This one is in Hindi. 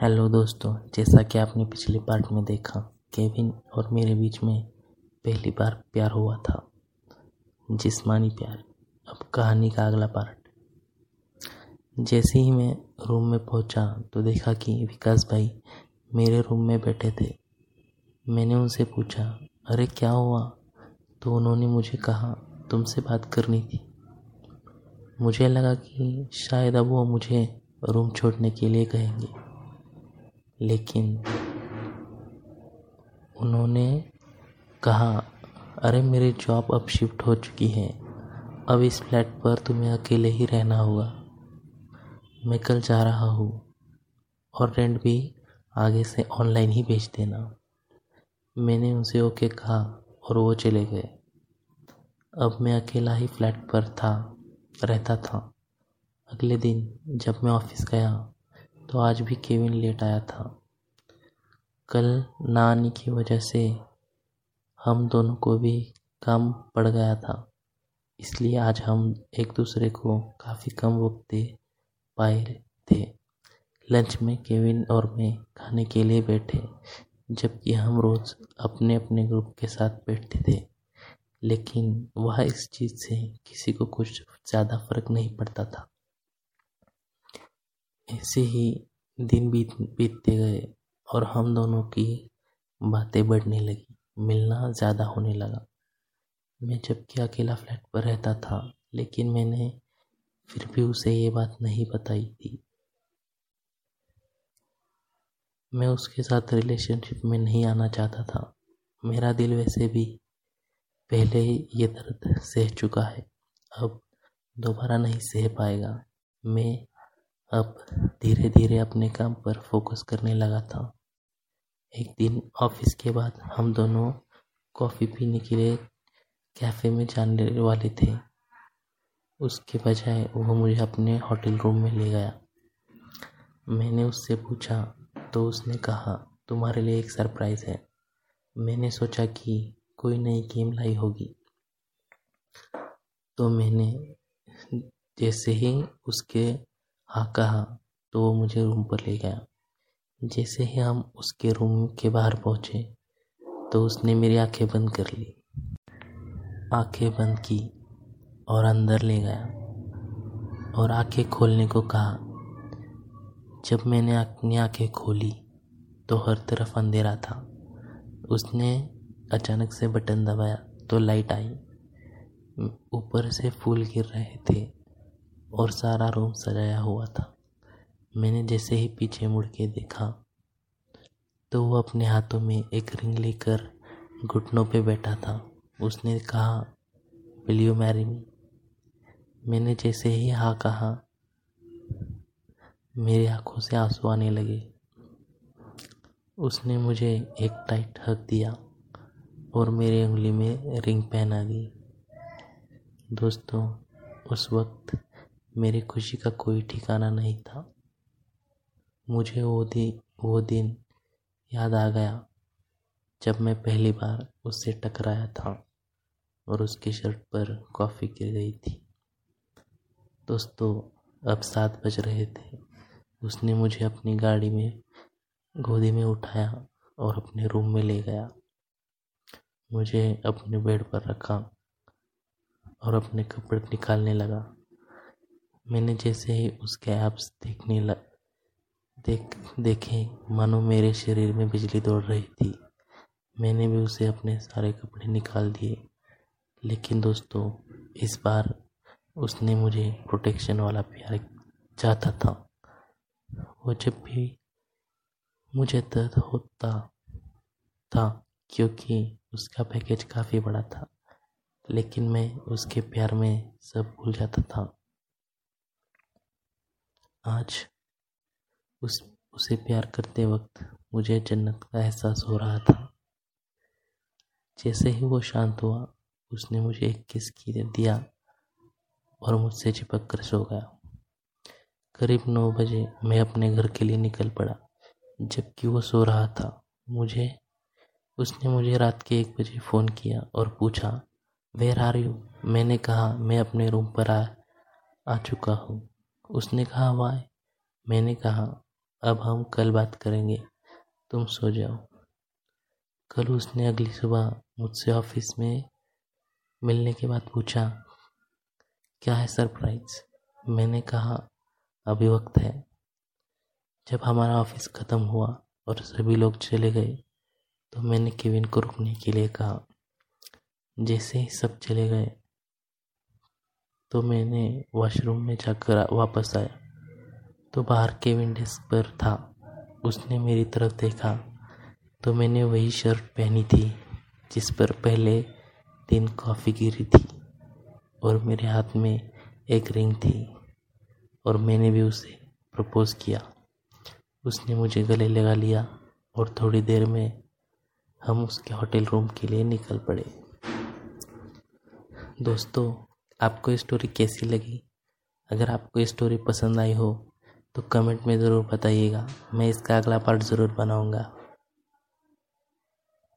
हेलो दोस्तों, जैसा कि आपने पिछले पार्ट में देखा, केविन और मेरे बीच में पहली बार प्यार हुआ था। जिस्मानी प्यार। अब कहानी का अगला पार्ट। जैसे ही मैं रूम में पहुँचा तो देखा कि विकास भाई मेरे रूम में बैठे थे। मैंने उनसे पूछा, अरे, क्या हुआ? तो उन्होंने मुझे कहा, तुमसे बात करनी थी। मुझे लगा कि शायद अब वो मुझे रूम छोड़ने के लिए कहेंगे। लेकिन उन्होंने कहा, अरे, मेरी जॉब अब शिफ्ट हो चुकी है। अब इस फ्लैट पर तुम्हें अकेले ही रहना होगा। मैं कल जा रहा हूँ और रेंट भी आगे से ऑनलाइन ही भेज देना। मैंने उनसे ओके कहा और वो चले गए। अब मैं अकेला ही फ्लैट पर था, रहता था। अगले दिन जब मैं ऑफ़िस गया तो आज भी केविन लेट आया था। कल ना आने की वजह से हम दोनों को भी काम पड़ गया था। इसलिए आज हम एक दूसरे को काफ़ी कम वक्त दे पाए थे। लंच में केविन और मैं खाने के लिए बैठे, जबकि हम रोज़ अपने अपने ग्रुप के साथ बैठते थे। लेकिन वह इस चीज़ से किसी को कुछ ज़्यादा फ़र्क नहीं पड़ता था। ऐसे ही दिन बीत, बीतते गए और हम दोनों की बातें बढ़ने लगी। मिलना ज़्यादा होने लगा। मैं जबकि अकेला फ्लैट पर रहता था, लेकिन मैंने फिर भी उसे ये बात नहीं बताई थी। मैं उसके साथ रिलेशनशिप में नहीं आना चाहता था। मेरा दिल वैसे भी पहले ही ये दर्द सह चुका है। अब दोबारा नहीं सह पाएगा। मैं अब धीरे धीरे अपने काम पर फोकस करने लगा था। एक दिन ऑफ़िस के बाद हम दोनों कॉफ़ी पीने के लिए कैफ़े में जाने वाले थे। उसके बजाय वो मुझे अपने होटल रूम में ले गया। मैंने उससे पूछा तो उसने कहा, तुम्हारे लिए एक सरप्राइज़ है। मैंने सोचा कि कोई नई गेम लाई होगी। तो मैंने जैसे ही उसके हाँ कहा तो वो मुझे रूम पर ले गया। जैसे ही हम उसके रूम के बाहर पहुँचे तो उसने मेरी आँखें बंद कर ली। आँखें बंद की और अंदर ले गया और आँखें खोलने को कहा। जब मैंने अपनी आँखें खोली तो हर तरफ़ अंधेरा था। उसने अचानक से बटन दबाया तो लाइट आई। ऊपर से फूल गिर रहे थे। और सारा रूम सजाया हुआ था। मैंने जैसे ही पीछे मुड़ के देखा तो वो अपने हाथों में एक रिंग लेकर घुटनों पे बैठा था। उसने कहा विल यू मैरी मी मैंने जैसे ही हाँ कहा, मेरी आँखों से आँसू आने लगे। उसने मुझे एक टाइट हक दिया और मेरी उंगली में रिंग पहना दी। दोस्तों, उस वक्त मेरी खुशी का कोई ठिकाना नहीं था। मुझे वो दिन वो दिन याद आ गया जब मैं पहली बार उससे टकराया था और उसकी शर्ट पर कॉफ़ी गिर गई थी। दोस्तों, अब सात बज रहे थे। उसने मुझे अपनी गाड़ी में, गोदी में उठाया और अपने रूम में ले गया। मुझे अपने बेड पर रखा और अपने कपड़े निकालने लगा। मैंने जैसे ही उसके ऐप्स देखने लग देख, देखे, मानो मेरे शरीर में बिजली दौड़ रही थी। मैंने भी उसे अपने सारे कपड़े निकाल दिए। लेकिन दोस्तों, इस बार उसने मुझे प्रोटेक्शन वाला प्यार चाहता था। वो जब भी मुझे दर्द होता था, क्योंकि उसका पैकेज काफ़ी बड़ा था, लेकिन मैं उसके प्यार में सब भूल जाता था। आज उस, उसे प्यार करते वक्त मुझे जन्नत का एहसास हो रहा था। जैसे ही वो शांत हुआ, उसने मुझे एक किस की दिया और मुझसे चिपक कर सो गया। करीब नौ बजे मैं अपने घर के लिए निकल पड़ा, जबकि वो सो रहा था। मुझे, उसने मुझे रात के एक बजे फ़ोन किया और पूछा, वेर आर यू? मैंने कहा, मैं अपने रूम पर आ आ चुका हूँ। उसने कहा वाई मैंने कहा, अब हम कल बात करेंगे। तुम सो जाओ। कल उसने अगली सुबह मुझसे ऑफ़िस में मिलने के बाद पूछा, क्या है सरप्राइज़? मैंने कहा, अभी वक्त है। जब हमारा ऑफ़िस ख़त्म हुआ और सभी लोग चले गए तो मैंने केविन को रुकने के लिए कहा, जैसे ही सब चले गए तो मैंने वॉशरूम में जाकर वापस आया। तो बाहर के डेस्क पर था। उसने मेरी तरफ़ देखा। तो मैंने वही शर्ट पहनी थी, जिस पर पहले दिन कॉफ़ी गिरी थी और मेरे हाथ में एक रिंग थी और मैंने भी उसे प्रपोज़ किया। उसने मुझे गले लगा लिया और थोड़ी देर में हम उसके होटल रूम के लिए निकल पड़े। दोस्तों आपको ये स्टोरी कैसी लगी? अगर आपको ये स्टोरी पसंद आई हो तो कमेंट में ज़रूर बताइएगा। मैं इसका अगला पार्ट ज़रूर बनाऊँगा।